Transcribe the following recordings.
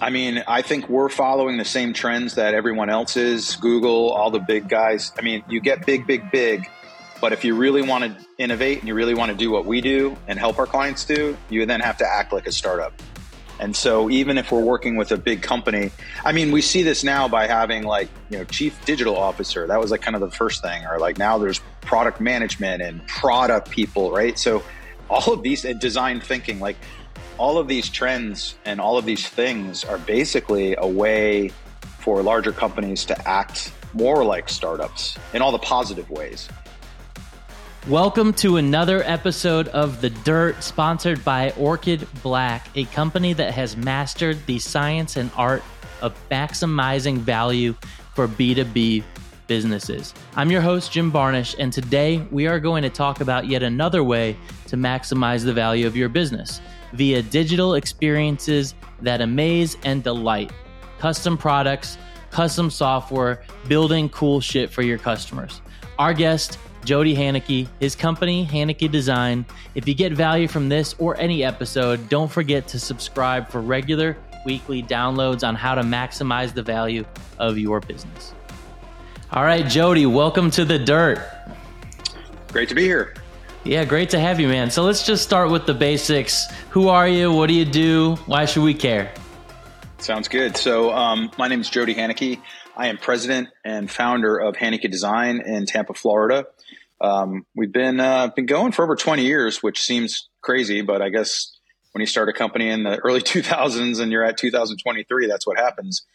I mean, I think we're following the same trends that everyone else is. Google, all the big guys. I mean, you get big, big, big. But if you really want to innovate and you really want to do what we do and help our clients do, you then have to act like a startup. And so even if we're working with a big company, I mean, we see this now by having like, you know, chief digital officer. That was like kind of the first thing. Or like now there's product management and product people, right? So all of these and design thinking, like all of these trends and all of these things are basically a way for larger companies to act more like startups in all the positive ways. Welcome to another episode of The Dirt, sponsored by Orchid Black, a company that has mastered the science and art of maximizing value for B2B businesses. I'm your host, Jim Barnish, and today we are going to talk about yet another way to maximize the value of your business via digital experiences that amaze and delight, custom products, custom software, building cool shit for your customers. Our guest, Jody Haneke, his company, Haneke Design. If you get value from this or any episode, don't forget to subscribe for regular weekly downloads on how to maximize the value of your business. All right, Jody, welcome to the dirt. Great to be here. Yeah, great to have you, man. So let's just start with the basics. Who are you? What do you do? Why should we care? Sounds good. So, um, my name is Jody Haneke. I am president and founder of Haneke Design in Tampa, Florida. Um, we've been uh, been going for over 20 years, which seems crazy, but I guess when you start a company in the early 2000s and you're at 2023, that's what happens.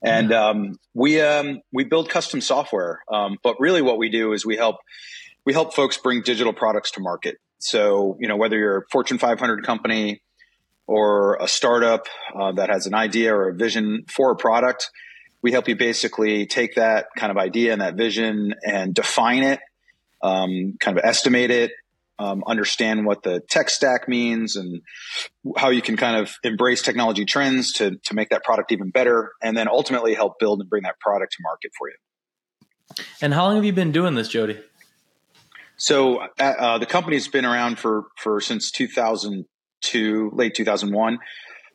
And um, we um, we build custom software, um, but really what we do is we help we help folks bring digital products to market. So you know whether you're a Fortune 500 company or a startup uh, that has an idea or a vision for a product, we help you basically take that kind of idea and that vision and define it um, kind of estimate it, um, understand what the tech stack means and how you can kind of embrace technology trends to, to make that product even better, and then ultimately help build and bring that product to market for you. And how long have you been doing this, Jody? So uh, uh the company's been around for for since 2002, late 2001.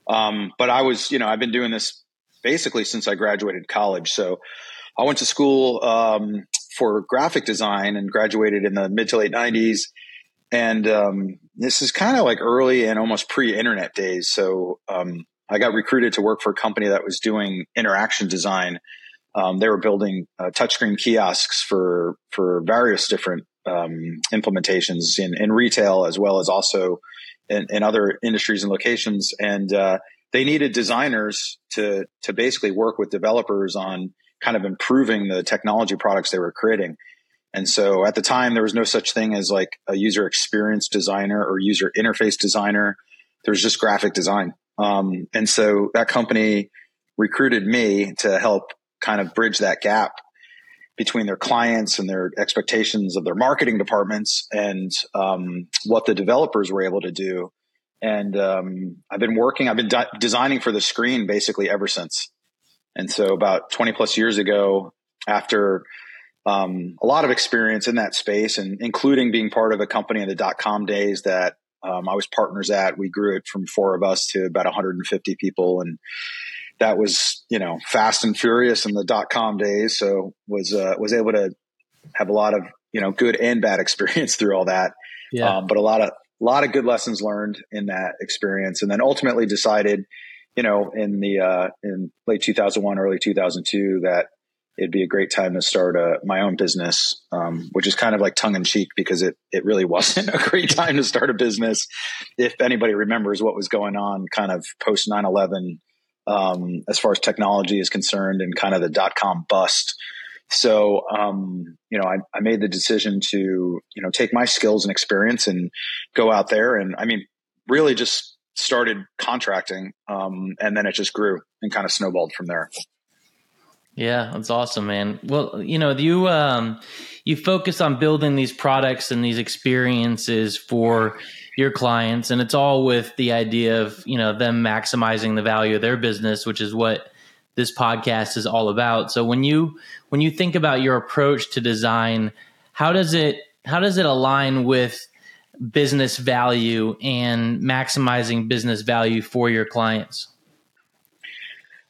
Um, but I was, you know, I've been doing this basically since I graduated college. So I went to school um, for graphic design and graduated in the mid to late 90s. And um, this is kind of like early and almost pre internet days. So um, I got recruited to work for a company that was doing interaction design. Um, they were building uh, touchscreen kiosks for for various different um, implementations in, in retail as well as also in, in other industries and locations. And uh, they needed designers to to basically work with developers on kind of improving the technology products they were creating. And so at the time, there was no such thing as like a user experience designer or user interface designer. There's just graphic design. Um, and so that company recruited me to help kind of bridge that gap between their clients and their expectations of their marketing departments and um, what the developers were able to do. And um, I've been working, I've been de- designing for the screen basically ever since. And so about 20 plus years ago, after um, a lot of experience in that space and including being part of a company in the dot com days that um, I was partners at, we grew it from four of us to about 150 people. And that was, you know, fast and furious in the dot com days. So was, uh, was able to have a lot of, you know, good and bad experience through all that. Yeah. Um, but a lot of, a lot of good lessons learned in that experience. And then ultimately decided, you know, in the uh, in late 2001, early 2002, that it'd be a great time to start a, uh, my own business, um, which is kind of like tongue in cheek because it it really wasn't a great time to start a business. If anybody remembers what was going on, kind of post 9 11, um, as far as technology is concerned, and kind of the dot com bust. So, um, you know, I, I made the decision to, you know, take my skills and experience and go out there. And I mean, really just started contracting, um, and then it just grew and kind of snowballed from there. Yeah, that's awesome, man. Well, you know, you um, you focus on building these products and these experiences for your clients, and it's all with the idea of you know them maximizing the value of their business, which is what this podcast is all about. So when you when you think about your approach to design, how does it how does it align with business value and maximizing business value for your clients?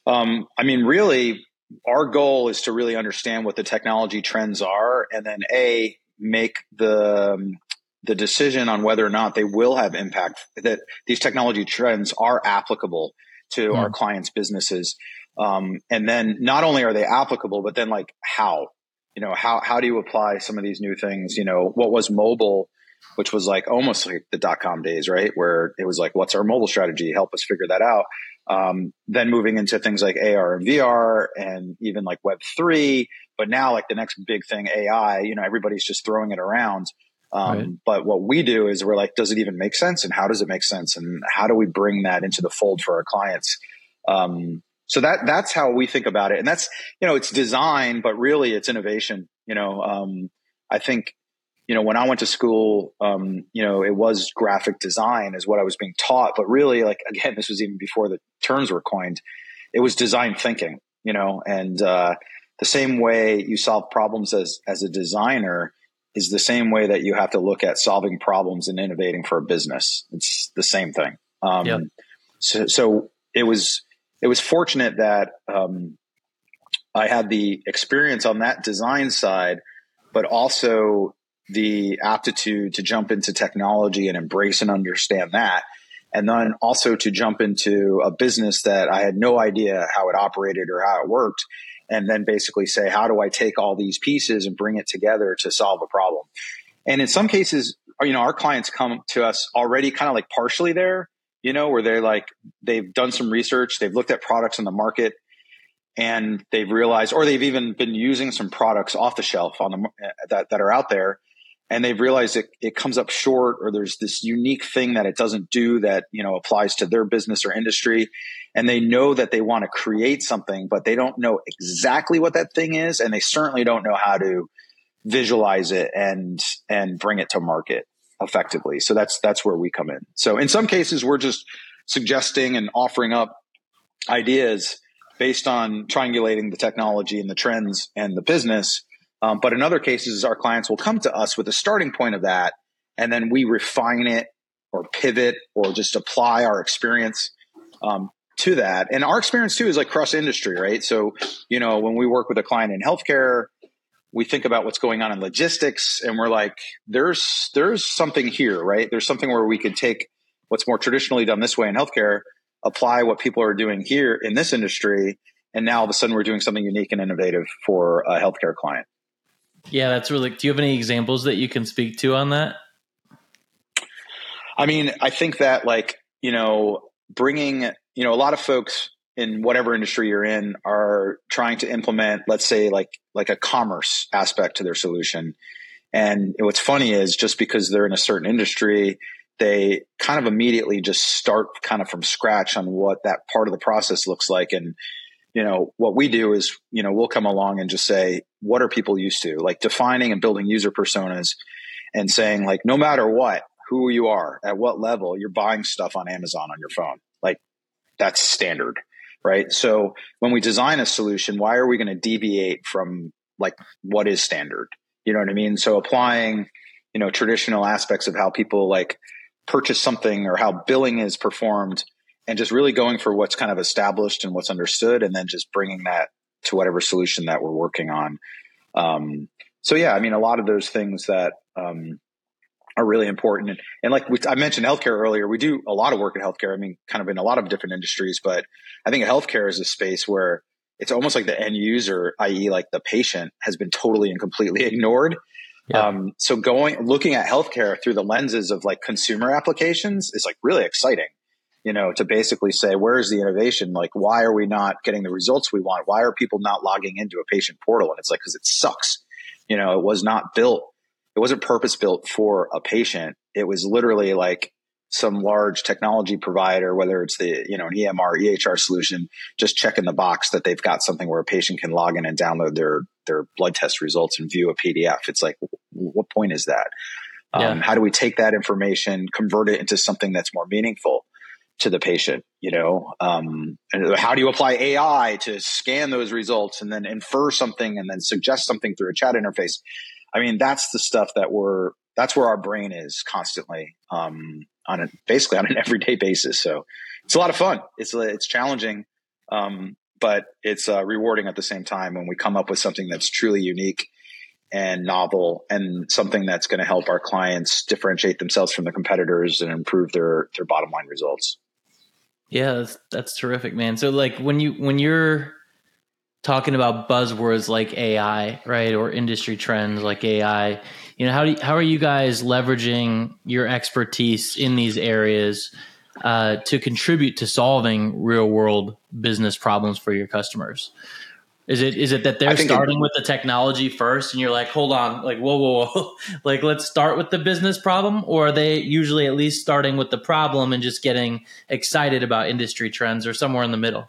Um, I mean, really, our goal is to really understand what the technology trends are, and then a make the um, the decision on whether or not they will have impact. That these technology trends are applicable to mm. our clients' businesses, um, and then not only are they applicable, but then like how, you know, how how do you apply some of these new things? You know, what was mobile? Which was like almost like the dot com days, right? Where it was like, what's our mobile strategy? Help us figure that out. Um, then moving into things like AR and VR and even like Web three, but now like the next big thing, AI. You know, everybody's just throwing it around. Um, right. But what we do is we're like, does it even make sense, and how does it make sense, and how do we bring that into the fold for our clients? Um, so that that's how we think about it, and that's you know, it's design, but really it's innovation. You know, um, I think you know, when I went to school, um, you know, it was graphic design is what I was being taught. But really, like, again, this was even before the terms were coined. It was design thinking, you know, and, uh, the same way you solve problems as, as a designer is the same way that you have to look at solving problems and innovating for a business. It's the same thing. Um, yep. so, so it was, it was fortunate that, um, I had the experience on that design side, but also the aptitude to jump into technology and embrace and understand that. And then also to jump into a business that I had no idea how it operated or how it worked. And then basically say, how do I take all these pieces and bring it together to solve a problem? And in some cases, you know, our clients come to us already kind of like partially there, you know, where they're like, they've done some research, they've looked at products on the market, and they've realized, or they've even been using some products off the shelf on the eh, that that are out there, and they've realized it, it comes up short or there's this unique thing that it doesn't do that you know applies to their business or industry. And they know that they want to create something but they don't know exactly what that thing is. And they certainly don't know how to visualize it and and bring it to market effectively. So that's that's where we come in. So in some cases we're just suggesting and offering up ideas based on triangulating the technology and the trends and the business um, but in other cases, our clients will come to us with a starting point of that, and then we refine it or pivot or just apply our experience um, to that. And our experience too is like cross industry, right? So, you know, when we work with a client in healthcare, we think about what's going on in logistics, and we're like, there's there's something here, right? There's something where we could take what's more traditionally done this way in healthcare, apply what people are doing here in this industry, and now all of a sudden we're doing something unique and innovative for a healthcare client. Yeah, that's really. Do you have any examples that you can speak to on that? I mean, I think that like you know, bringing you know, a lot of folks in whatever industry you're in are trying to implement, let's say, like like a commerce aspect to their solution. And what's funny is just because they're in a certain industry, they kind of immediately just start kind of from scratch on what that part of the process looks like and you know, what we do is, you know, we'll come along and just say, what are people used to? Like defining and building user personas and saying, like, no matter what, who you are, at what level, you're buying stuff on Amazon on your phone. Like that's standard, right? So when we design a solution, why are we going to deviate from like what is standard? You know what I mean? So applying, you know, traditional aspects of how people like purchase something or how billing is performed and just really going for what's kind of established and what's understood and then just bringing that to whatever solution that we're working on. Um, so yeah i mean a lot of those things that um, are really important. And, and like we, i mentioned healthcare earlier we do a lot of work in healthcare i mean kind of in a lot of different industries but i think healthcare is a space where it's almost like the end user i.e like the patient has been totally and completely ignored. Yeah. Um, so going looking at healthcare through the lenses of like consumer applications is like really exciting you know, to basically say, where's the innovation? Like, why are we not getting the results we want? Why are people not logging into a patient portal? And it's like, cause it sucks. You know, it was not built. It wasn't purpose built for a patient. It was literally like some large technology provider, whether it's the, you know, an EMR, EHR solution, just checking the box that they've got something where a patient can log in and download their, their blood test results and view a PDF. It's like, what point is that? Yeah. Um, how do we take that information, convert it into something that's more meaningful? To the patient you know um, and how do you apply ai to scan those results and then infer something and then suggest something through a chat interface? I mean that's the stuff that we're that's where our brain is constantly um, on a basically on an everyday basis. So it's a lot of fun. It's it's challenging um, but it's uh, rewarding at the same time when we come up with something that's truly unique and novel and something that's going to help our clients differentiate themselves from the competitors and improve their their bottom line results. Yeah, that's, that's terrific, man. So like when you when you're talking about buzzwords like AI, right, or industry trends like AI, you know, how do you, how are you guys leveraging your expertise in these areas uh, to contribute to solving real world business problems for your customers? Is it is it that they're starting it, with the technology first, and you're like, hold on, like whoa, whoa, whoa, like let's start with the business problem, or are they usually at least starting with the problem and just getting excited about industry trends, or somewhere in the middle?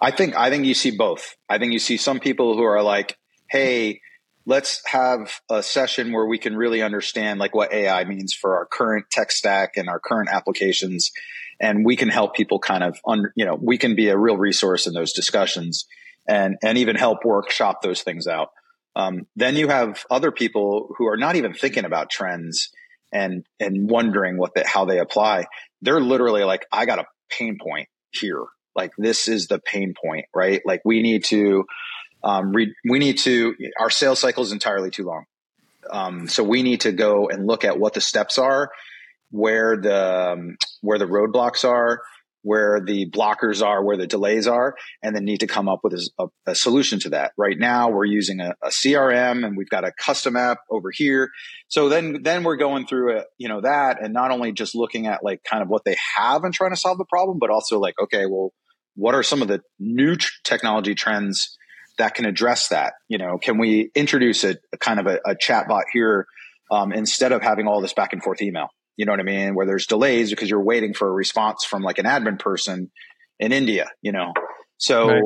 I think I think you see both. I think you see some people who are like, hey, let's have a session where we can really understand like what AI means for our current tech stack and our current applications, and we can help people kind of under, you know, we can be a real resource in those discussions and and even help workshop those things out. Um, then you have other people who are not even thinking about trends and and wondering what the, how they apply. They're literally like, I got a pain point here. Like this is the pain point, right? Like we need to um, re- we need to our sales cycle is entirely too long. Um, so we need to go and look at what the steps are, where the um, where the roadblocks are, where the blockers are, where the delays are, and then need to come up with a, a solution to that. Right now, we're using a, a, CRM and we've got a custom app over here. So then, then we're going through it, you know, that and not only just looking at like kind of what they have and trying to solve the problem, but also like, okay, well, what are some of the new tr- technology trends that can address that? You know, can we introduce a, a kind of a, a chat bot here um, instead of having all this back and forth email? You know what I mean? Where there's delays because you're waiting for a response from like an admin person in India, you know? So right.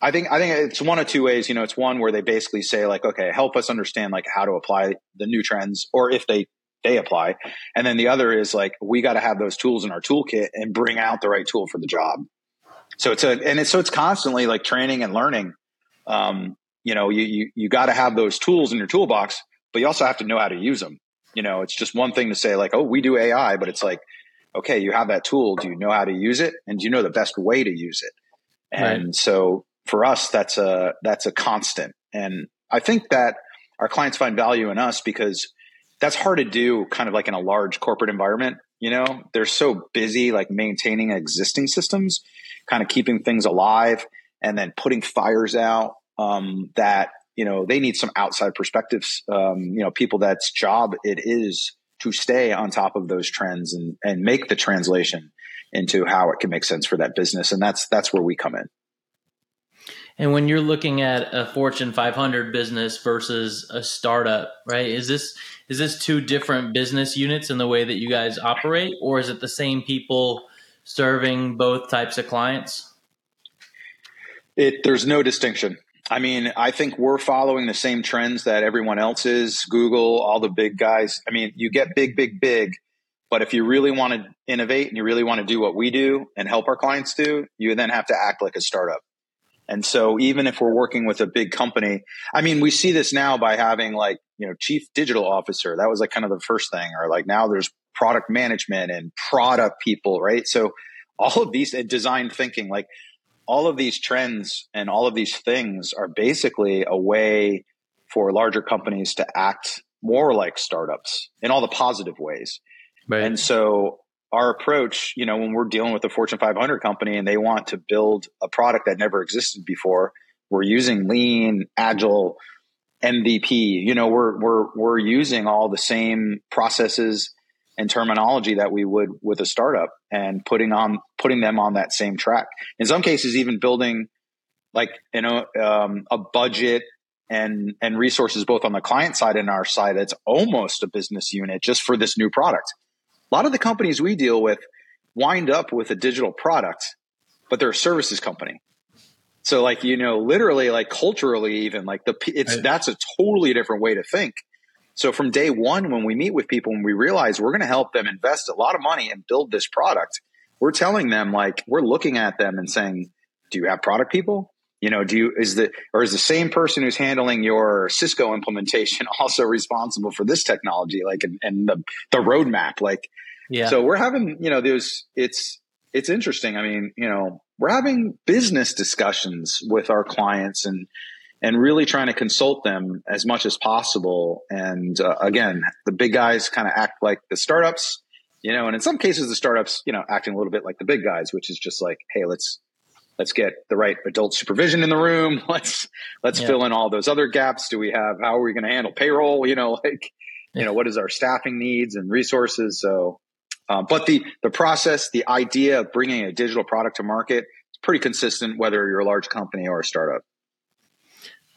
I think, I think it's one of two ways, you know, it's one where they basically say like, okay, help us understand like how to apply the new trends or if they, they apply. And then the other is like, we got to have those tools in our toolkit and bring out the right tool for the job. So it's a, and it's, so it's constantly like training and learning. Um, you know, you, you, you got to have those tools in your toolbox, but you also have to know how to use them. You know, it's just one thing to say like, oh, we do AI, but it's like, okay, you have that tool. Do you know how to use it? And do you know the best way to use it? And right. so for us, that's a, that's a constant. And I think that our clients find value in us because that's hard to do kind of like in a large corporate environment. You know, they're so busy like maintaining existing systems, kind of keeping things alive and then putting fires out um, that you know they need some outside perspectives. Um, you know people that's job it is to stay on top of those trends and and make the translation into how it can make sense for that business. And that's that's where we come in. And when you're looking at a fortune 500 business versus a startup right is this is this two different business units in the way that you guys operate? Or is it the same people serving both types of clients? It there's no distinction I mean, I think we're following the same trends that everyone else is. Google, all the big guys. I mean, you get big, big, big. But if you really want to innovate and you really want to do what we do and help our clients do, you then have to act like a startup. And so even if we're working with a big company, I mean, we see this now by having like, you know, chief digital officer. That was like kind of the first thing, or like now there's product management and product people, right? So all of these design thinking, like all of these trends and all of these things are basically a way for larger companies to act more like startups in all the positive ways. Right. And so our approach, you know, when we're dealing with a Fortune 500 company and they want to build a product that never existed before, we're using lean, agile, MVP. You know, we're we're we're using all the same processes and terminology that we would with a startup and putting on putting them on that same track. In some cases even building like you know um, a budget and and resources both on the client side and our side that's almost a business unit just for this new product. A lot of the companies we deal with wind up with a digital product but they're a services company. So like you know literally like culturally even like the it's that's a totally different way to think so from day one, when we meet with people and we realize we're going to help them invest a lot of money and build this product, we're telling them like, we're looking at them and saying, do you have product people? You know, do you, is the, or is the same person who's handling your Cisco implementation also responsible for this technology? Like, and, and the, the roadmap, like, yeah. So we're having, you know, there's, it's, it's interesting. I mean, you know, we're having business discussions with our clients and and really trying to consult them as much as possible. And uh, again, the big guys kind of act like the startups, you know, and in some cases, the startups, you know, acting a little bit like the big guys, which is just like, hey, let's let's get the right adult supervision in the room. Let's let's yeah. fill in all those other gaps. Do we have? How are we going to handle payroll? You know, like you know, what is our staffing needs and resources? So, um, but the the process, the idea of bringing a digital product to market, is pretty consistent whether you're a large company or a startup.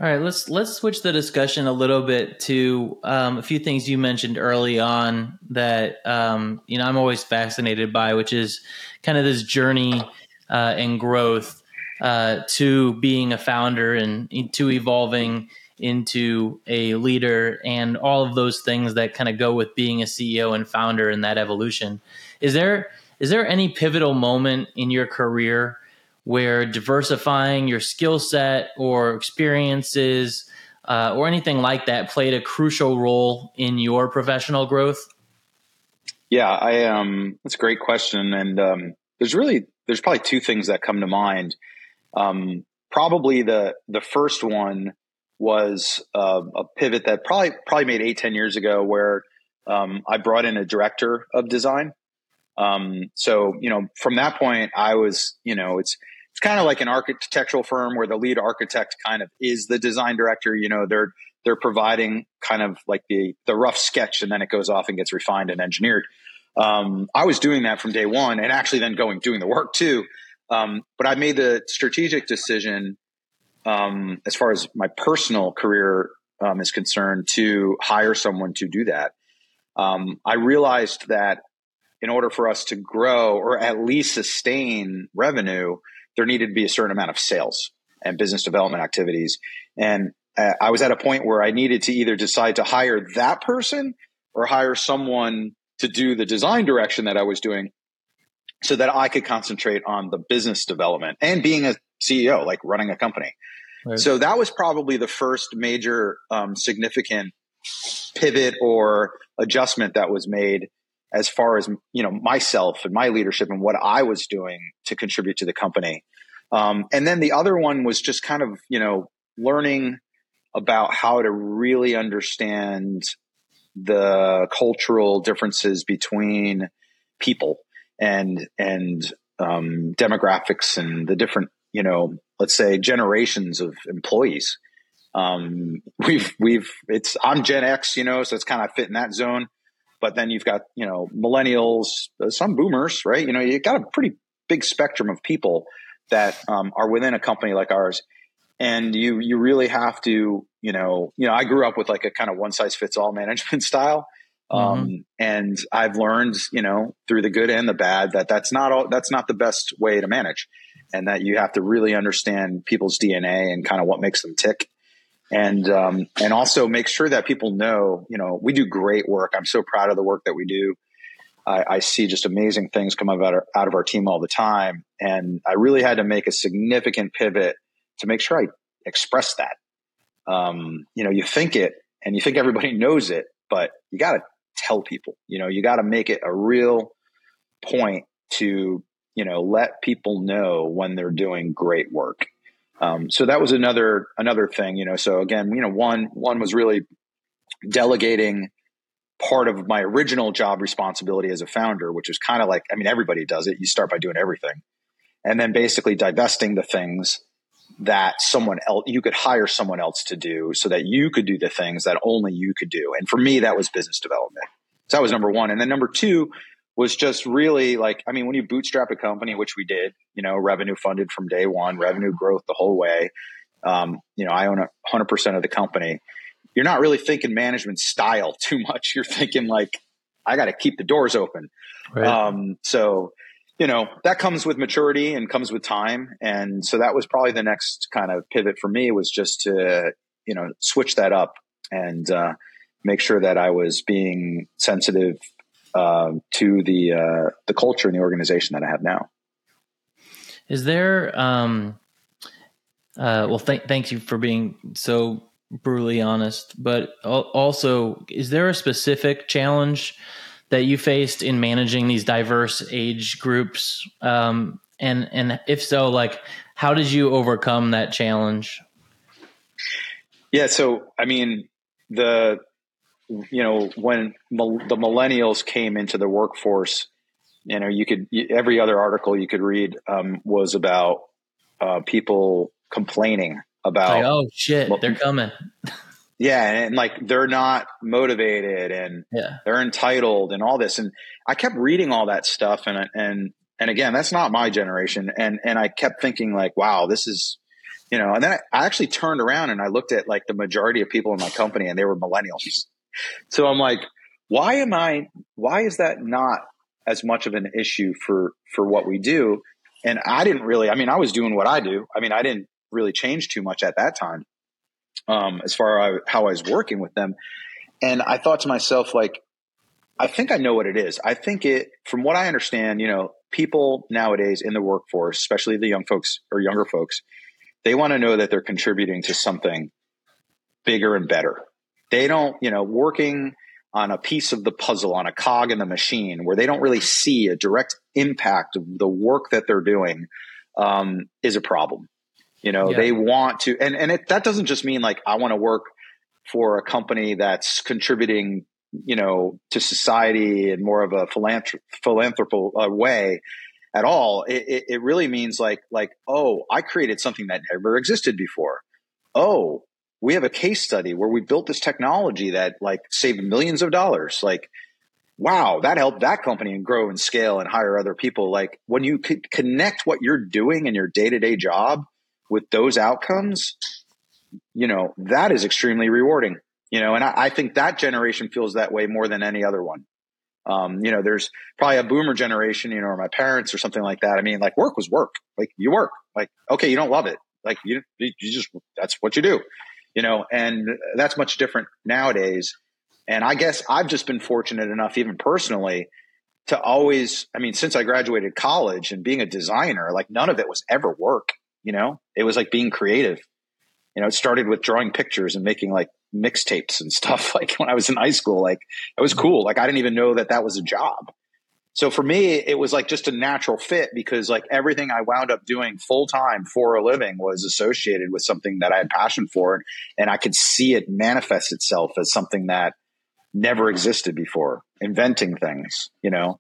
All right, let's let's switch the discussion a little bit to um, a few things you mentioned early on that um, you know I'm always fascinated by, which is kind of this journey uh, and growth uh, to being a founder and to evolving into a leader and all of those things that kind of go with being a CEO and founder and that evolution. Is there is there any pivotal moment in your career where diversifying your skill set or experiences uh, or anything like that played a crucial role in your professional growth? Yeah, I um, that's a great question, and um, there's really there's probably two things that come to mind. Um, probably the the first one was uh, a pivot that probably probably made eight ten years ago, where um, I brought in a director of design. Um, so you know, from that point, I was you know, it's it's kind of like an architectural firm where the lead architect kind of is the design director. You know, they're they're providing kind of like the the rough sketch, and then it goes off and gets refined and engineered. Um, I was doing that from day one, and actually then going doing the work too. Um, but I made the strategic decision um, as far as my personal career um, is concerned, to hire someone to do that. Um, I realized that in order for us to grow or at least sustain revenue, there needed to be a certain amount of sales and business development activities. And uh, I was at a point where I needed to either decide to hire that person or hire someone to do the design direction that I was doing so that I could concentrate on the business development and being a CEO, like running a company. Right. So that was probably the first major um, significant pivot or adjustment that was made as far as you know myself and my leadership and what I was doing to contribute to the company. Um, and then the other one was just kind of you know learning about how to really understand the cultural differences between people and and um, demographics and the different you know let's say generations of employees. Um, we've we've it's I'm Gen X, you know, so it's kind of fit in that zone. But then you've got you know millennials, uh, some boomers, right? You know, you've got a pretty big spectrum of people that um, are within a company like ours, and you you really have to you know you know I grew up with like a kind of one size fits all management style. Um, mm-hmm. and I've learned, you know, through the good and the bad that that's not all, that's not the best way to manage and that you have to really understand people's DNA and kind of what makes them tick. And, um, and also make sure that people know, you know, we do great work. I'm so proud of the work that we do. I, I see just amazing things come out of, our, out of our team all the time. And I really had to make a significant pivot to make sure I express that. Um, you know, you think it and you think everybody knows it, but you got to tell people, you know, you got to make it a real point to you know let people know when they're doing great work um, so that was another another thing you know so again you know one one was really delegating part of my original job responsibility as a founder which was kind of like i mean everybody does it. You start by doing everything. And then basically divesting the things that someone else you could hire someone else to do so that you could do the things that only you could do. And for me that was business development. So that was number one. And then number two was just really like, I mean, when you bootstrap a company, which we did, you know, revenue funded from day one, revenue growth the whole way. Um, you know, I own a hundred percent of the company. You're not really thinking management style too much. You're thinking like, I got to keep the doors open. Right. Um, so, you know, that comes with maturity and comes with time. And so that was probably the next kind of pivot for me was just to, you know, switch that up and, uh, make sure that I was being sensitive uh, to the uh, the culture and the organization that I have now. Is there? Um, uh, well, th- thank you for being so brutally honest. But also, is there a specific challenge that you faced in managing these diverse age groups? Um, and and if so, like how did you overcome that challenge? Yeah, so I mean the you know when the millennials came into the workforce, you know you could every other article you could read um, was about uh, people complaining about like, oh shit well, they're coming yeah and, like they're not motivated and yeah. they're entitled and all this and i kept reading all that stuff and and and again that's not my generation and and i kept thinking like wow this is you know and then I, I actually turned around and i looked at like the majority of people in my company and they were millennials so i'm like why am i why is that not as much of an issue for for what we do and i didn't really i mean i was doing what i do i mean i didn't really change too much at that time um, as far as how I was working with them. And I thought to myself, like, I think I know what it is. I think it, from what I understand, you know, people nowadays in the workforce, especially the young folks or younger folks, they want to know that they're contributing to something bigger and better. They don't, you know, working on a piece of the puzzle, on a cog in the machine, where they don't really see a direct impact of the work that they're doing, um, is a problem. You know, yeah. they want to, and, and it, that doesn't just mean like, I want to work for a company that's contributing, you know, to society in more of a philanthrop- philanthropical uh, way at all. It, it, it really means like, like, oh, I created something that never existed before. Oh, we have a case study where we built this technology that like saved millions of dollars. Like, wow, that helped that company and grow and scale and hire other people. Like when you connect what you're doing in your day to day job with those outcomes, you know, that is extremely rewarding. You know, and I, I think that generation feels that way more than any other one. Um, you know, there's probably a boomer generation, you know, or my parents or something like that. I mean, like work was work. Like you work. Like, okay, you don't love it. Like you, you just, that's what you do, you know, and that's much different nowadays. And I guess I've just been fortunate enough, even personally, to always, I mean, since I graduated college and being a designer, like none of it was ever work. You know, it was like being creative. You know, it started with drawing pictures and making like mixtapes and stuff. Like when I was in high school, like it was cool. Like I didn't even know that that was a job. So for me, it was like just a natural fit because like everything I wound up doing full time for a living was associated with something that I had passion for. And I could see it manifest itself as something that never existed before, inventing things, you know?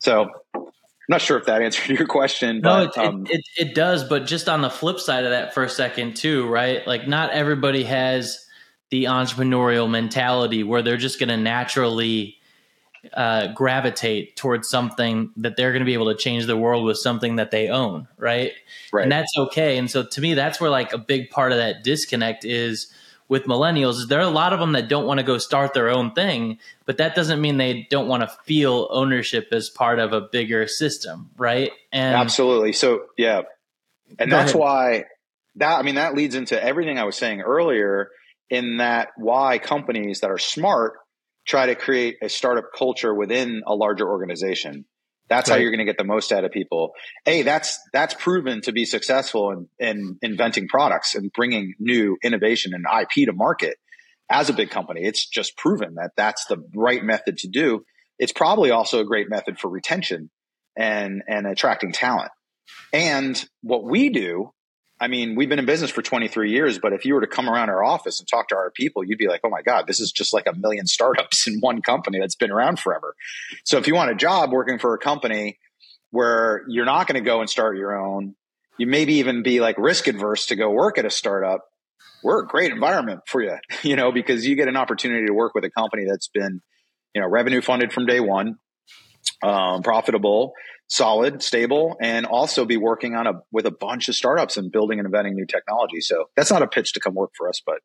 So I'm not sure if that answered your question. No, but, it, um, it, it, it does. But just on the flip side of that for a second, too, right? Like, not everybody has the entrepreneurial mentality where they're just going to naturally uh, gravitate towards something that they're going to be able to change the world with something that they own, right? Right. And that's okay. And so to me, that's where like a big part of that disconnect is with millennials is there are a lot of them that don't want to go start their own thing, but that doesn't mean they don't want to feel ownership as part of a bigger system, right? And absolutely. So yeah, and that's ahead. why that I mean that leads into everything I was saying earlier. In that, why companies that are smart try to create a startup culture within a larger organization. That's right. how you're going to get the most out of people. Hey, that's that's proven to be successful in, in inventing products and bringing new innovation and IP to market. As a big company, it's just proven that that's the right method to do. It's probably also a great method for retention and and attracting talent. And what we do I mean, we've been in business for 23 years, but if you were to come around our office and talk to our people, you'd be like, oh my God, this is just like a million startups in one company that's been around forever. So if you want a job working for a company where you're not going to go and start your own, you maybe even be like risk adverse to go work at a startup, we're a great environment for you, you know, because you get an opportunity to work with a company that's been, you know, revenue funded from day one, um, profitable, solid, stable, and also be working on a with a bunch of startups and building and inventing new technology. So that's not a pitch to come work for us, but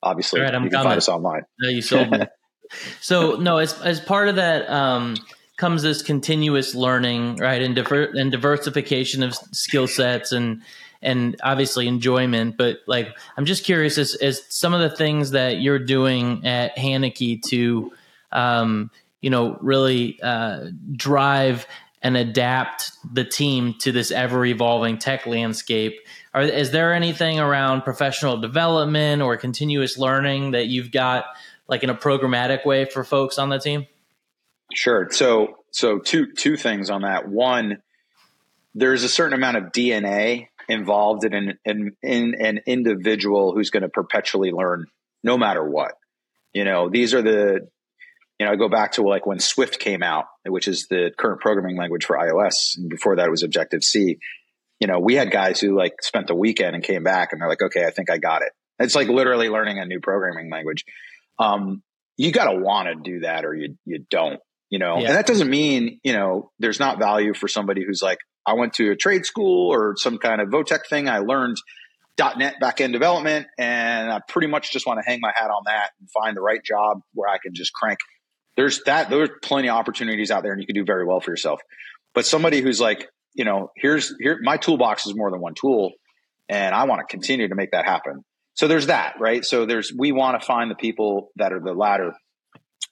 obviously right, you can find us online. No, you sold me. so no, as as part of that um, comes this continuous learning, right, and diver- and diversification of skill sets and and obviously enjoyment. But like, I'm just curious as as some of the things that you're doing at Haneke to, um, you know, really uh, drive and adapt the team to this ever evolving tech landscape. Are, is there anything around professional development or continuous learning that you've got like in a programmatic way for folks on the team? Sure. So so two two things on that. One, there's a certain amount of DNA involved in an in, in an individual who's going to perpetually learn no matter what. You know, these are the you know, I go back to like when Swift came out, which is the current programming language for iOS, and before that it was Objective C. You know, we had guys who like spent the weekend and came back and they're like, okay, I think I got it. It's like literally learning a new programming language. Um, you got to want to do that or you, you don't, you know, yeah. and that doesn't mean, you know, there's not value for somebody who's like, I went to a trade school or some kind of Votech thing. I learned .NET backend development and I pretty much just want to hang my hat on that and find the right job where I can just crank. There's that, there's plenty of opportunities out there and you can do very well for yourself. But somebody who's like, you know, here's here my toolbox is more than one tool and I want to continue to make that happen. So there's that, right? So there's we want to find the people that are the latter.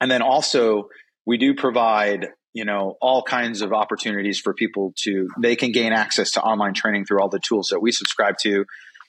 And then also we do provide, you know, all kinds of opportunities for people to they can gain access to online training through all the tools that we subscribe to.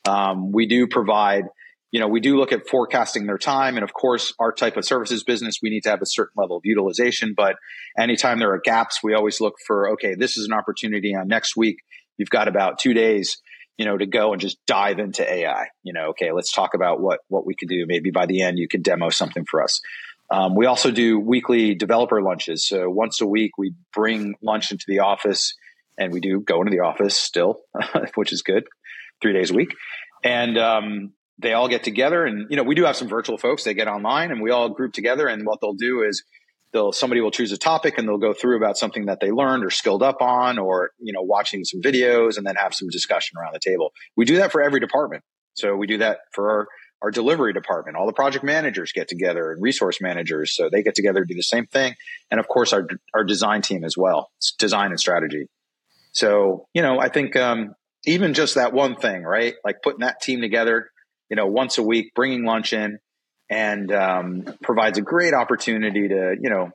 Um, we do provide you know, we do look at forecasting their time. And of course, our type of services business, we need to have a certain level of utilization. But anytime there are gaps, we always look for, okay, this is an opportunity on next week. You've got about two days you know, to go and just dive into AI. You know, okay, let's talk about what what we could do. Maybe by the end, you could demo something for us. Um, we also do weekly developer lunches. So once a week, we bring lunch into the office, and we do go into the office still, which is good, three days a week, and um, they all get together. And you know, we do have some virtual folks. They get online, and we all group together. And what they'll do is they'll somebody will choose a topic and they'll go through about something that they learned or skilled up on or you know watching some videos and then have some discussion around the table we do that for every department so we do that for our, our delivery department all the project managers get together and resource managers so they get together do the same thing and of course our, our design team as well it's design and strategy so you know i think um, even just that one thing right like putting that team together you know once a week bringing lunch in and um, provides a great opportunity to you know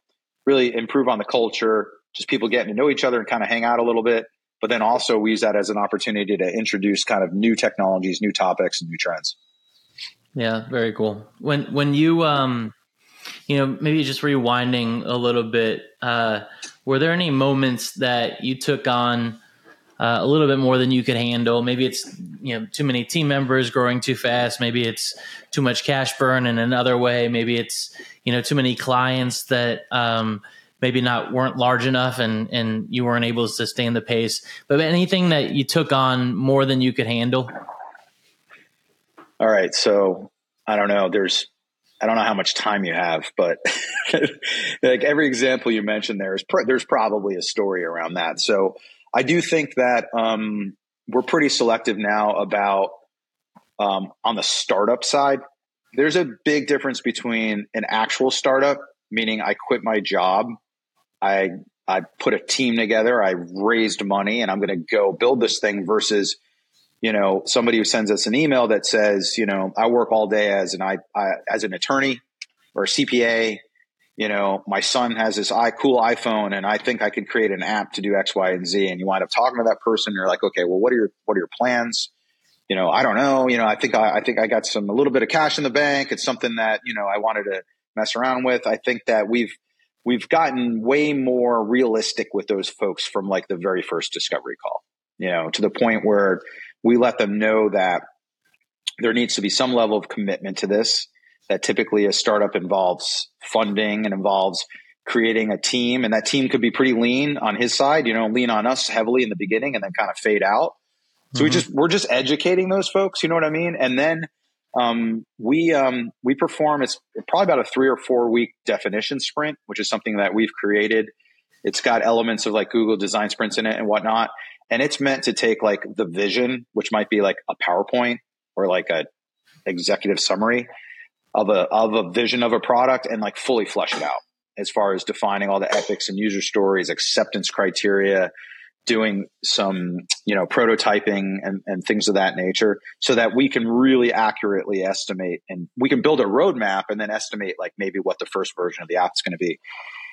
really improve on the culture just people getting to know each other and kind of hang out a little bit. But then also we use that as an opportunity to introduce kind of new technologies new topics and new trends. Yeah very cool. When when you um you know maybe just rewinding a little bit uh were there any moments that you took on uh, a little bit more than you could handle. Maybe it's you know too many team members growing too fast. Maybe it's too much cash burn in another way. Maybe it's you know too many clients that um, maybe not weren't large enough and and you weren't able to sustain the pace. But anything that you took on more than you could handle. All right, so I don't know. There's I don't know how much time you have, but like every example you mentioned, there is there's probably a story around that. So I do think that um, we're pretty selective now about um, on the startup side. There's a big difference between an actual startup, meaning I quit my job, I I put a team together, I raised money, and I'm going to go build this thing versus you know somebody who sends us an email that says you know I work all day as an I, I as an attorney or a CPA you know, my son has this i cool iPhone and I think I could create an app to do X, Y, and Z. And you wind up talking to that person. You're like, okay, well, what are your, what are your plans? You know, I don't know. You know, I think I, I think I got some, a little bit of cash in the bank. It's something that, you know, I wanted to mess around with. I think that we've, we've gotten way more realistic with those folks from like the very first discovery call, you know, to the point where we let them know that there needs to be some level of commitment to this that typically a startup involves funding and involves creating a team and that team could be pretty lean on his side you know lean on us heavily in the beginning and then kind of fade out. So mm-hmm. we just we're just educating those folks you know what i mean? And then um, we um, we perform it's probably about a three or four week definition sprint which is something that we've created. It's got elements of like google design sprints in it and whatnot and it's meant to take like the vision which might be like a powerpoint or like a executive summary of a of a vision of a product and like fully flesh it out as far as defining all the epics and user stories, acceptance criteria, doing some you know prototyping and, and things of that nature so that we can really accurately estimate and we can build a roadmap and then estimate like maybe what the first version of the app is going to be.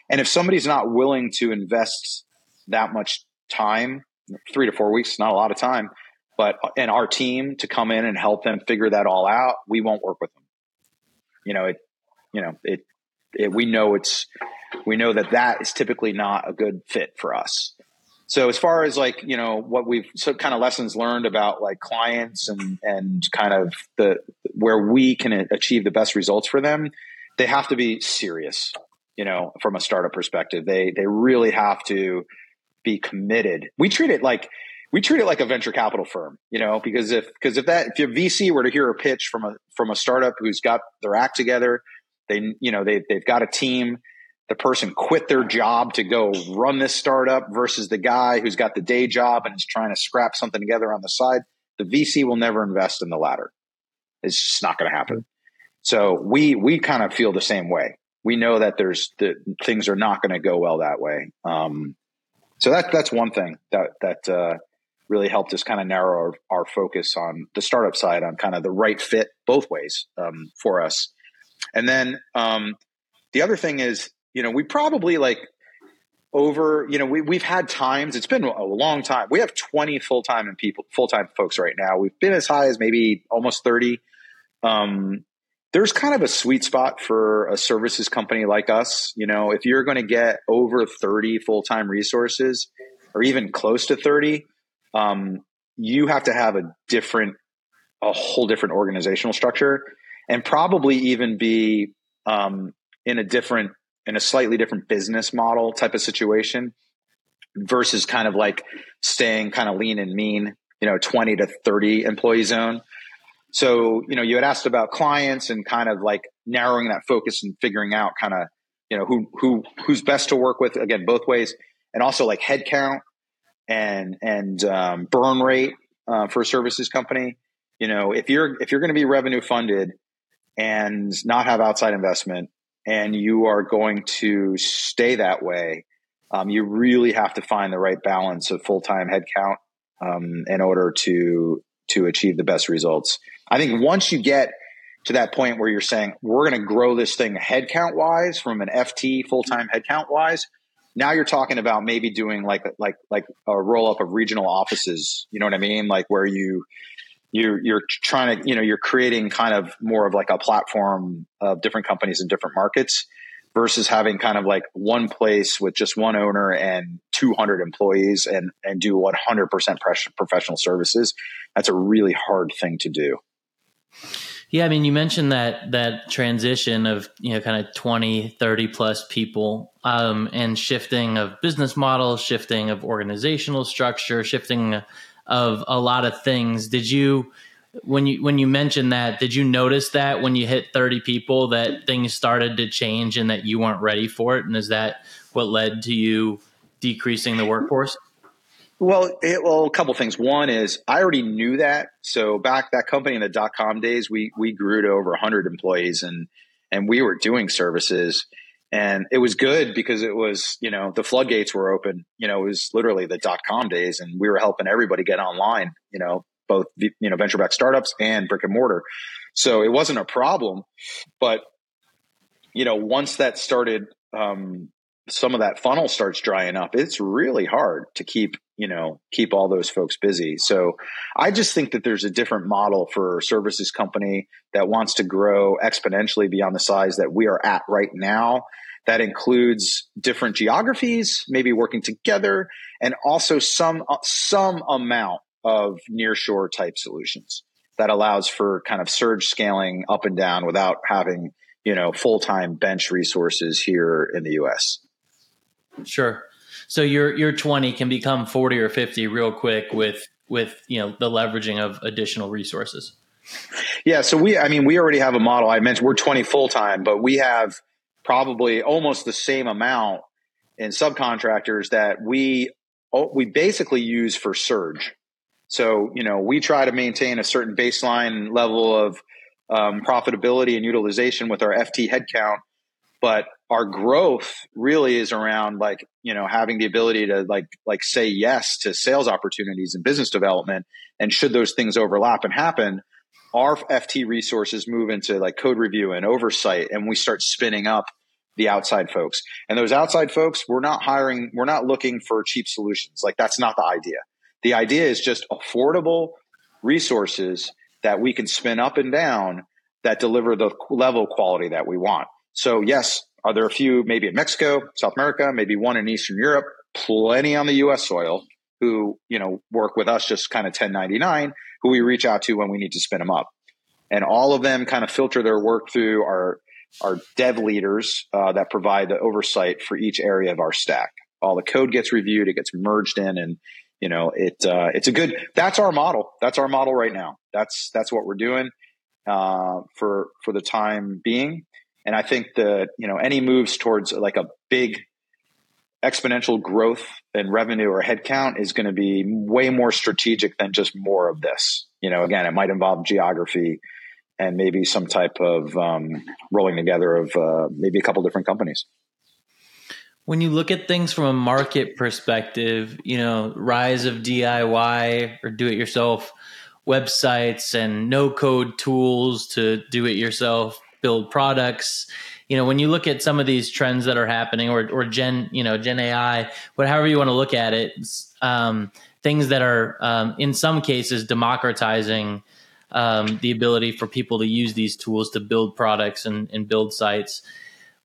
And if somebody's not willing to invest that much time three to four weeks not a lot of time but in our team to come in and help them figure that all out we won't work with them you know, it, you know, it, it, we know it's we know that that is typically not a good fit for us. So as far as like you know what we've so kind of lessons learned about like clients and and kind of the where we can achieve the best results for them, they have to be serious. You know, from a startup perspective, they they really have to be committed. We treat it like we treat it like a venture capital firm, you know, because if because if that if your VC were to hear a pitch from a from a startup who's got their act together, they you know they they've got a team, the person quit their job to go run this startup versus the guy who's got the day job and is trying to scrap something together on the side, the VC will never invest in the latter. It's just not going to happen. So we we kind of feel the same way. We know that there's the things are not going to go well that way. Um, so that that's one thing that that uh, really helped us kind of narrow our, our, focus on the startup side on kind of the right fit both ways um, for us. And then um, the other thing is, you know, we probably like over, you know, we, we've had times, it's been a long time. We have 20 full time and people, full time folks right now. We've been as high as maybe almost 30. Um, there's kind of a sweet spot for a services company like us. You know, if you're going to get over 30 full time resources or even close to 30, um, you have to have a different, a whole different organizational structure and probably even be um, in a different, in a slightly different business model type of situation versus kind of like staying kind of lean and mean, you know, 20 to 30 employee zone. So, you know, you had asked about clients and kind of like narrowing that focus and figuring out kind of, you know, who, who, who's best to work with again, both ways. And also like headcount and and um, burn rate uh, for a services company. You know, if you're if you're going to be revenue funded and not have outside investment, and you are going to stay that way, um, you really have to find the right balance of full time headcount um, in order to to achieve the best results. I think once you get to that point where you're saying we're going to grow this thing headcount wise from an FT full time headcount wise, now you're talking about maybe doing like like like a roll up of regional offices. You know what I mean? Like where you you're you're trying to you know you're creating kind of more of like a platform of different companies in different markets versus having kind of like one place with just one owner and 200 employees and and do 100% professional services that's a really hard thing to do yeah, I mean, you mentioned that that transition of you know kind of 20, 30 plus people, um, and shifting of business models, shifting of organizational structure, shifting of a lot of things. Did you when you when you mentioned that? Did you notice that when you hit thirty people that things started to change and that you weren't ready for it? And is that what led to you decreasing the workforce? Well, it, well, a couple things. One is I already knew that. So back that company in the dot com days, we we grew to over 100 employees, and and we were doing services, and it was good because it was you know the floodgates were open. You know, it was literally the dot com days, and we were helping everybody get online. You know, both you know venture backed startups and brick and mortar. So it wasn't a problem, but you know once that started um, some of that funnel starts drying up, it's really hard to keep, you know, keep all those folks busy. So I just think that there's a different model for services company that wants to grow exponentially beyond the size that we are at right now. That includes different geographies, maybe working together, and also some uh, some amount of nearshore type solutions that allows for kind of surge scaling up and down without having you know full time bench resources here in the U.S. Sure. So your your 20 can become 40 or 50 real quick with with you know the leveraging of additional resources. Yeah, so we I mean we already have a model. I mentioned we're 20 full time, but we have probably almost the same amount in subcontractors that we we basically use for surge. So, you know, we try to maintain a certain baseline level of um, profitability and utilization with our FT headcount but our growth really is around like you know having the ability to like like say yes to sales opportunities and business development and should those things overlap and happen our ft resources move into like code review and oversight and we start spinning up the outside folks. And those outside folks we're not hiring we're not looking for cheap solutions. Like that's not the idea. The idea is just affordable resources that we can spin up and down that deliver the level quality that we want. So yes, Are there a few maybe in Mexico, South America, maybe one in Eastern Europe? Plenty on the U.S. soil who you know work with us just kind of 1099 who we reach out to when we need to spin them up and all of them kind of filter their work through our our dev leaders uh, that provide the oversight for each area of our stack all the code gets reviewed it gets merged in and you know it uh, it's a good that's our model that's our model right now that's that's what we're doing uh, for for the time being and i think that you know any moves towards like a big exponential growth in revenue or headcount is going to be way more strategic than just more of this. You know, again, it might involve geography and maybe some type of um, rolling together of uh, maybe a couple different companies. When you look at things from a market perspective, you know, rise of DIY or do it yourself websites and no code tools to do it yourself build products. You know when you look at some of these trends that are happening or or gen you know gen ai but however you want to look at it um, things that are um, in some cases democratizing um, the ability for people to use these tools to build products and, and build sites.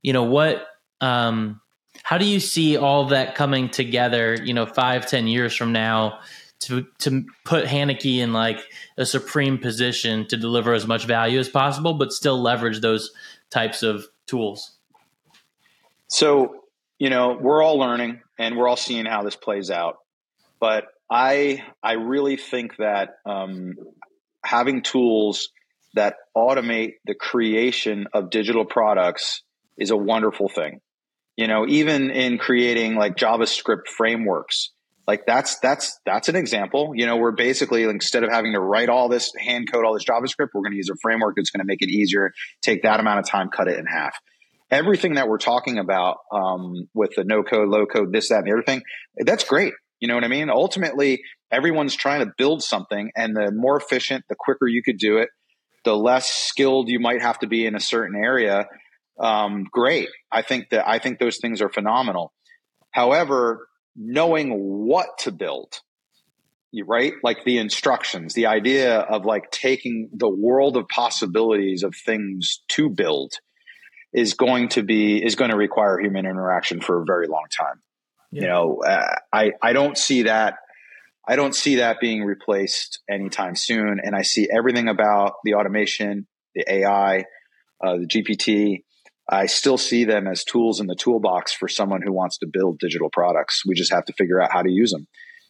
You know what um, how do you see all that coming together you know five ten years from now to to put Haneke in like a supreme position to deliver as much value as possible, but still leverage those types of tools? So, you know, we're all learning and we're all seeing how this plays out. But I I really think that um, having tools that automate the creation of digital products is a wonderful thing. You know, even in creating like JavaScript frameworks, like that's that's that's an example. You know, we're basically instead of having to write all this hand code all this JavaScript, we're going to use a framework that's going to make it easier. Take that amount of time, cut it in half. Everything that we're talking about um, with the no code, low code, this, that, and the other thing, that's great. You know what I mean? Ultimately, everyone's trying to build something, and the more efficient, the quicker you could do it, the less skilled you might have to be in a certain area. Um, great. I think that I think those things are phenomenal. However, knowing what to build right? Like the instructions the idea of like taking the world of possibilities of things to build is going to be is going to require human interaction for a very long time. Yeah. you know uh, i i don't see that i don't see that being replaced anytime soon. And i see everything about the automation the ai uh, the gpt I still see them as tools in the toolbox for someone who wants to build digital products. We just have to figure out how to use them.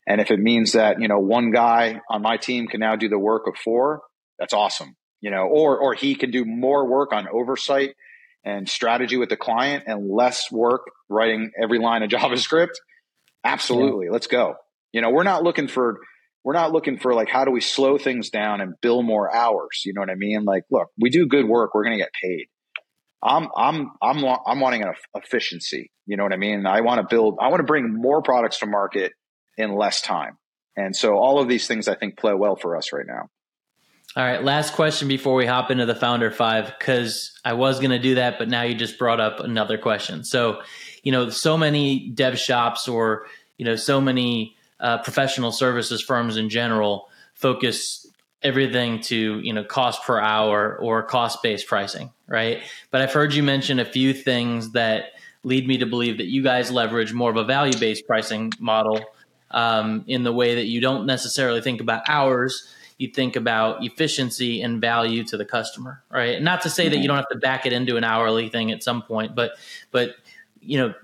And if it means that, you know, one guy on my team can now do the work of four, that's awesome. You know, or or he can do more work on oversight and strategy with the client and less work writing every line of JavaScript. Absolutely. Yeah. Let's go. You know, we're not looking for we're not looking for like how do we slow things down and bill more hours. You know what I mean? Like, look, we do good work, we're going to get paid. I'm I'm I'm I'm wanting an efficiency. You know what I mean? I want to build. I want to bring more products to market in less time. And so all of these things I think play well for us right now. All right, last question before we hop into the founder five, because I was going to do that, but now you just brought up another question. So, you know, so many dev shops or you know, so many uh, professional services firms in general focus everything to you know cost per hour or cost based pricing right? But i've heard you mention a few things that lead me to believe that you guys leverage more of a value based pricing model um, in the way that you don't necessarily think about hours. You think about efficiency and value to the customer right? Not to say mm-hmm. that you don't have to back it into an hourly thing at some point but but you know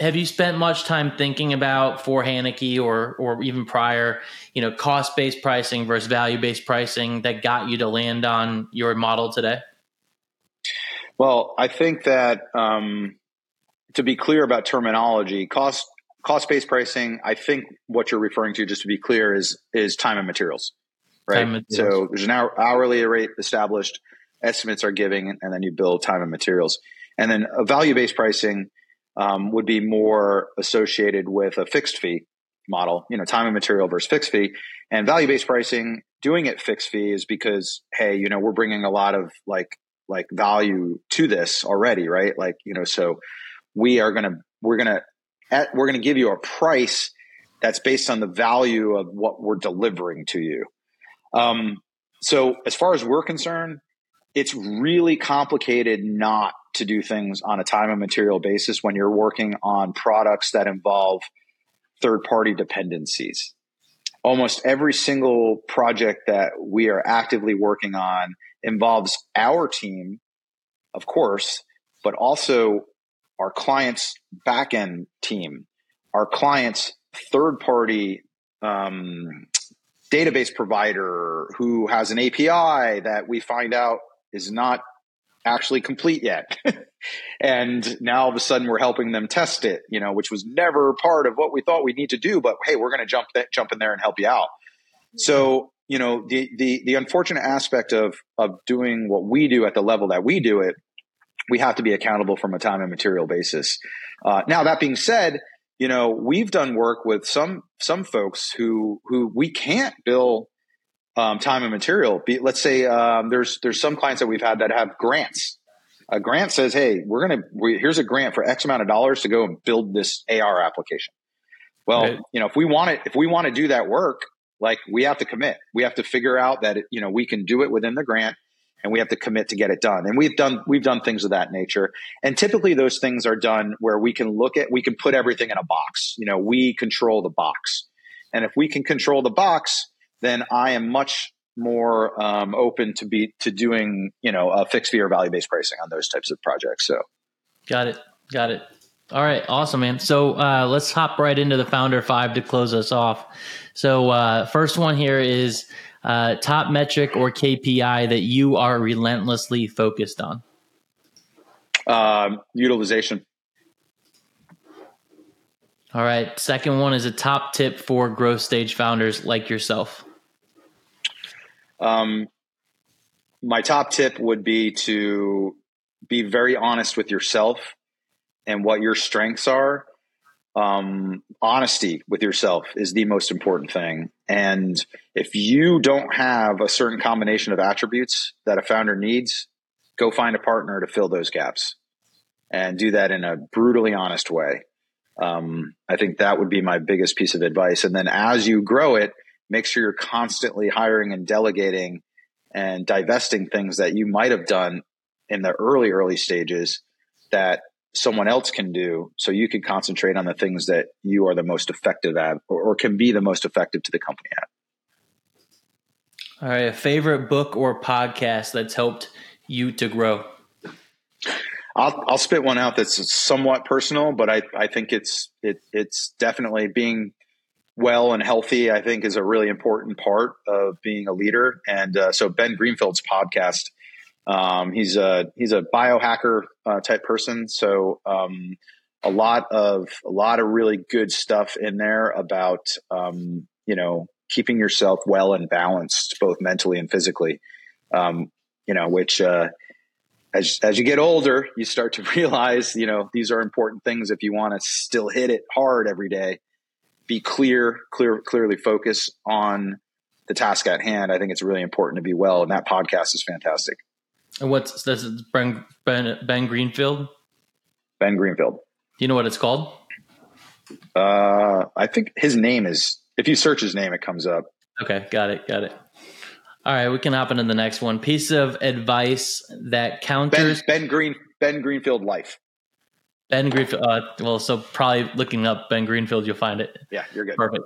have you spent much time thinking about for Haneke or or even prior, you know, cost based pricing versus value based pricing that got you to land on your model today? Well, I think that um, to be clear about terminology, cost cost based pricing. I think what you're referring to, just to be clear, is is time and materials, right? And materials. So there's an hour, hourly rate established, estimates are giving, and then you build time and materials, and then a value based pricing um, would be more associated with a fixed fee model, you know, time and material versus fixed fee. And value based pricing, doing it fixed fee is because, hey, you know, we're bringing a lot of like like value to this already, right? Like, you know, so we are gonna we're gonna at, we're gonna give you a price that's based on the value of what we're delivering to you. Um, so as far as we're concerned, it's really complicated not to do things on a time and material basis when you're working on products that involve third party dependencies. Almost every single project that we are actively working on involves our team, of course, but also our client's backend team, our client's third party um, database provider who has an API that we find out is not actually complete yet. and now all of a sudden we're helping them test it, you know, which was never part of what we thought we need to do, but hey, we're going to jump that, jump in there and help you out. So, you know, the, the, the unfortunate aspect of, of doing what we do at the level that we do it, we have to be accountable from a time and material basis. Uh, now, that being said, you know, we've done work with some, some folks who, who we can't bill um, time and material. Be, let's say um, there's there's some clients that we've had that have grants. A grant says, "Hey, we're gonna we, here's a grant for X amount of dollars to go and build this AR application." Well, right. you know, if we want it, if we want to do that work, like we have to commit. We have to figure out that it, you know we can do it within the grant, and we have to commit to get it done. And we've done we've done things of that nature. And typically, those things are done where we can look at we can put everything in a box. You know, we control the box, and if we can control the box, then I am much more um, open to be to doing you know a fixed fee or value based pricing on those types of projects. So, got it, got it. All right, awesome, man. So uh, let's hop right into the founder five to close us off. So uh, first one here is uh, top metric or KPI that you are relentlessly focused on. Um, utilization. All right. Second one is a top tip for growth stage founders like yourself. Um, my top tip would be to be very honest with yourself and what your strengths are. Um, honesty with yourself is the most important thing. And if you don't have a certain combination of attributes that a founder needs, go find a partner to fill those gaps and do that in a brutally honest way. Um, I think that would be my biggest piece of advice. And then as you grow it, make sure you're constantly hiring and delegating and divesting things that you might have done in the early early stages that someone else can do so you can concentrate on the things that you are the most effective at or, or can be the most effective to the company at. All right a favorite book or podcast that's helped you to grow? I'll, I'll spit one out that's somewhat personal, but I, I think it's it, it's definitely being well and healthy, I think is a really important part of being a leader. And uh, so Ben Greenfield's podcast, um, he's a he's a biohacker uh, type person. So um, a lot of a lot of really good stuff in there about um, you know keeping yourself well and balanced both mentally and physically. Um, you know, which uh, as as you get older, you start to realize you know these are important things if you want to still hit it hard every day be clear, clear, clearly focus on the task at hand. I think it's really important to be well, and that podcast is fantastic. And what's this? Is Ben, ben, ben Greenfield. Ben Greenfield. Do you know what it's called? Uh, I think his name is. If you search his name, it comes up. Okay, got it, got it. All right, we can hop into the next one. Piece of advice that counters Ben, ben Green Ben Greenfield life. Ben Greenfield. Uh, well, so probably looking up Ben Greenfield, you'll find it. Yeah, you're good. Perfect.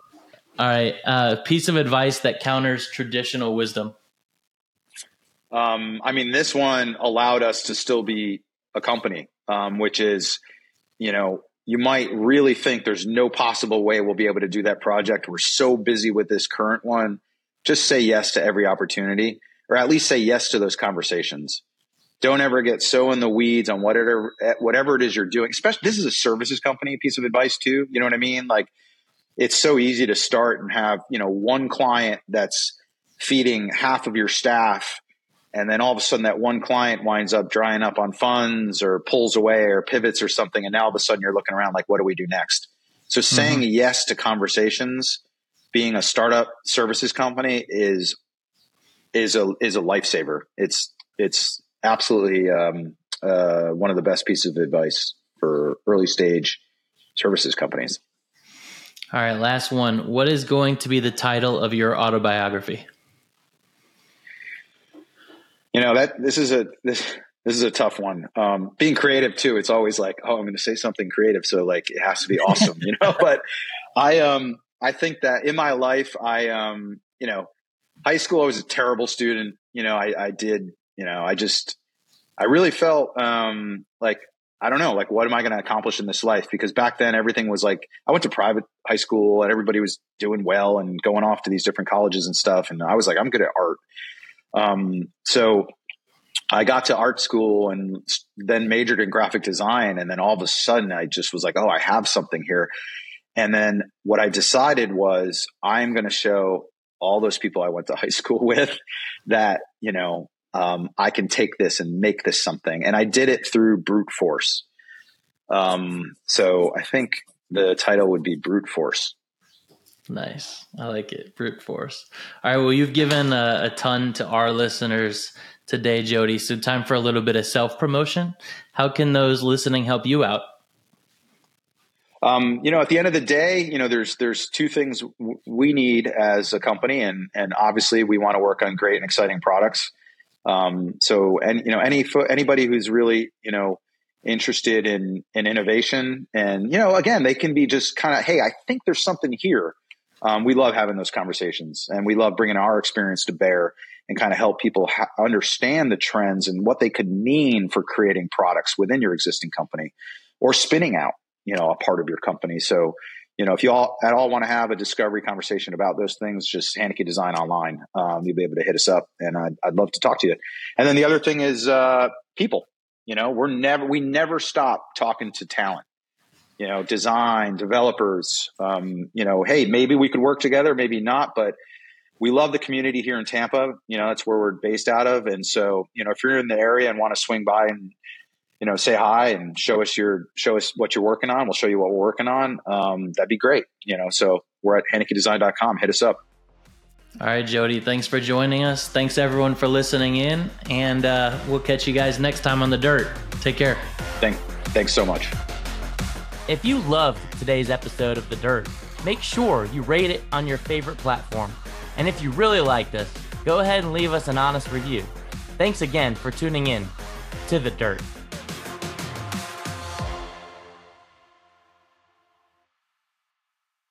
All right. Uh, piece of advice that counters traditional wisdom. Um, I mean, this one allowed us to still be a company, um, which is, you know, you might really think there's no possible way we'll be able to do that project. We're so busy with this current one. Just say yes to every opportunity, or at least say yes to those conversations don't ever get so in the weeds on whatever whatever it is you're doing. Especially this is a services company piece of advice too. You know what I mean? Like it's so easy to start and have you know one client that's feeding half of your staff and then all of a sudden that one client winds up drying up on funds or pulls away or pivots or something and now all of a sudden you're looking around like what do we do next so mm-hmm. saying yes to conversations being a startup services company is is a is a lifesaver it's it's absolutely um, uh, one of the best pieces of advice for early stage services companies. All right, last one. What is going to be the title of your autobiography? You know that this is a this this is a tough one. Um, being creative too, it's always like, oh, I'm going to say something creative, so like it has to be awesome, you know. But I um I think that in my life, I um you know, high school I was a terrible student. You know, I, I did you know I just I really felt um like I don't know, like what am I going to accomplish in this life? Because back then everything was like I went to private high school and everybody was doing well and going off to these different colleges and stuff, and I was like I'm good at art. Um, so I got to art school and then majored in graphic design. And then all of a sudden I just was like, oh, I have something here. And then what I decided was I'm going to show all those people I went to high school with that, you know, um, I can take this and make this something. And I did it through brute force. Um, so I think the title would be brute force. Nice. I like it. Brute force. All right. Well, you've given a, a ton to our listeners today, Jody. So, time for a little bit of self promotion. How can those listening help you out? Um, you know, at the end of the day, you know, there's there's two things w- we need as a company, and and obviously we want to work on great and exciting products. Um, so, and you know, any anybody who's really you know interested in in innovation, and you know, again, they can be just kind of, hey, I think there's something here. Um, we love having those conversations, and we love bringing our experience to bear and kind of help people ha- understand the trends and what they could mean for creating products within your existing company or spinning out, you know, a part of your company. So, you know, if you all at all want to have a discovery conversation about those things, just Haneke Design Online. Um, you'll be able to hit us up, and I'd, I'd, love to talk to you. And then the other thing is uh, people. You know, we're never we never stop talking to talent. You know, design developers. Um, you know, hey, maybe we could work together, maybe not, but we love the community here in Tampa. You know, that's where we're based out of. And so, you know, if you're in the area and want to swing by and, you know, say hi and show us your, show us what you're working on. We'll show you what we're working on. Um, that'd be great. You know, so we're at HanekeDesign.com. Hit us up. All right, Jody, thanks for joining us. Thanks everyone for listening in. And uh, we'll catch you guys next time on the dirt. Take care. Thank, thanks so much. If you loved today's episode of The Dirt, make sure you rate it on your favorite platform and if you really liked us, go ahead and leave us an honest review. Thanks again for tuning in to The Dirt.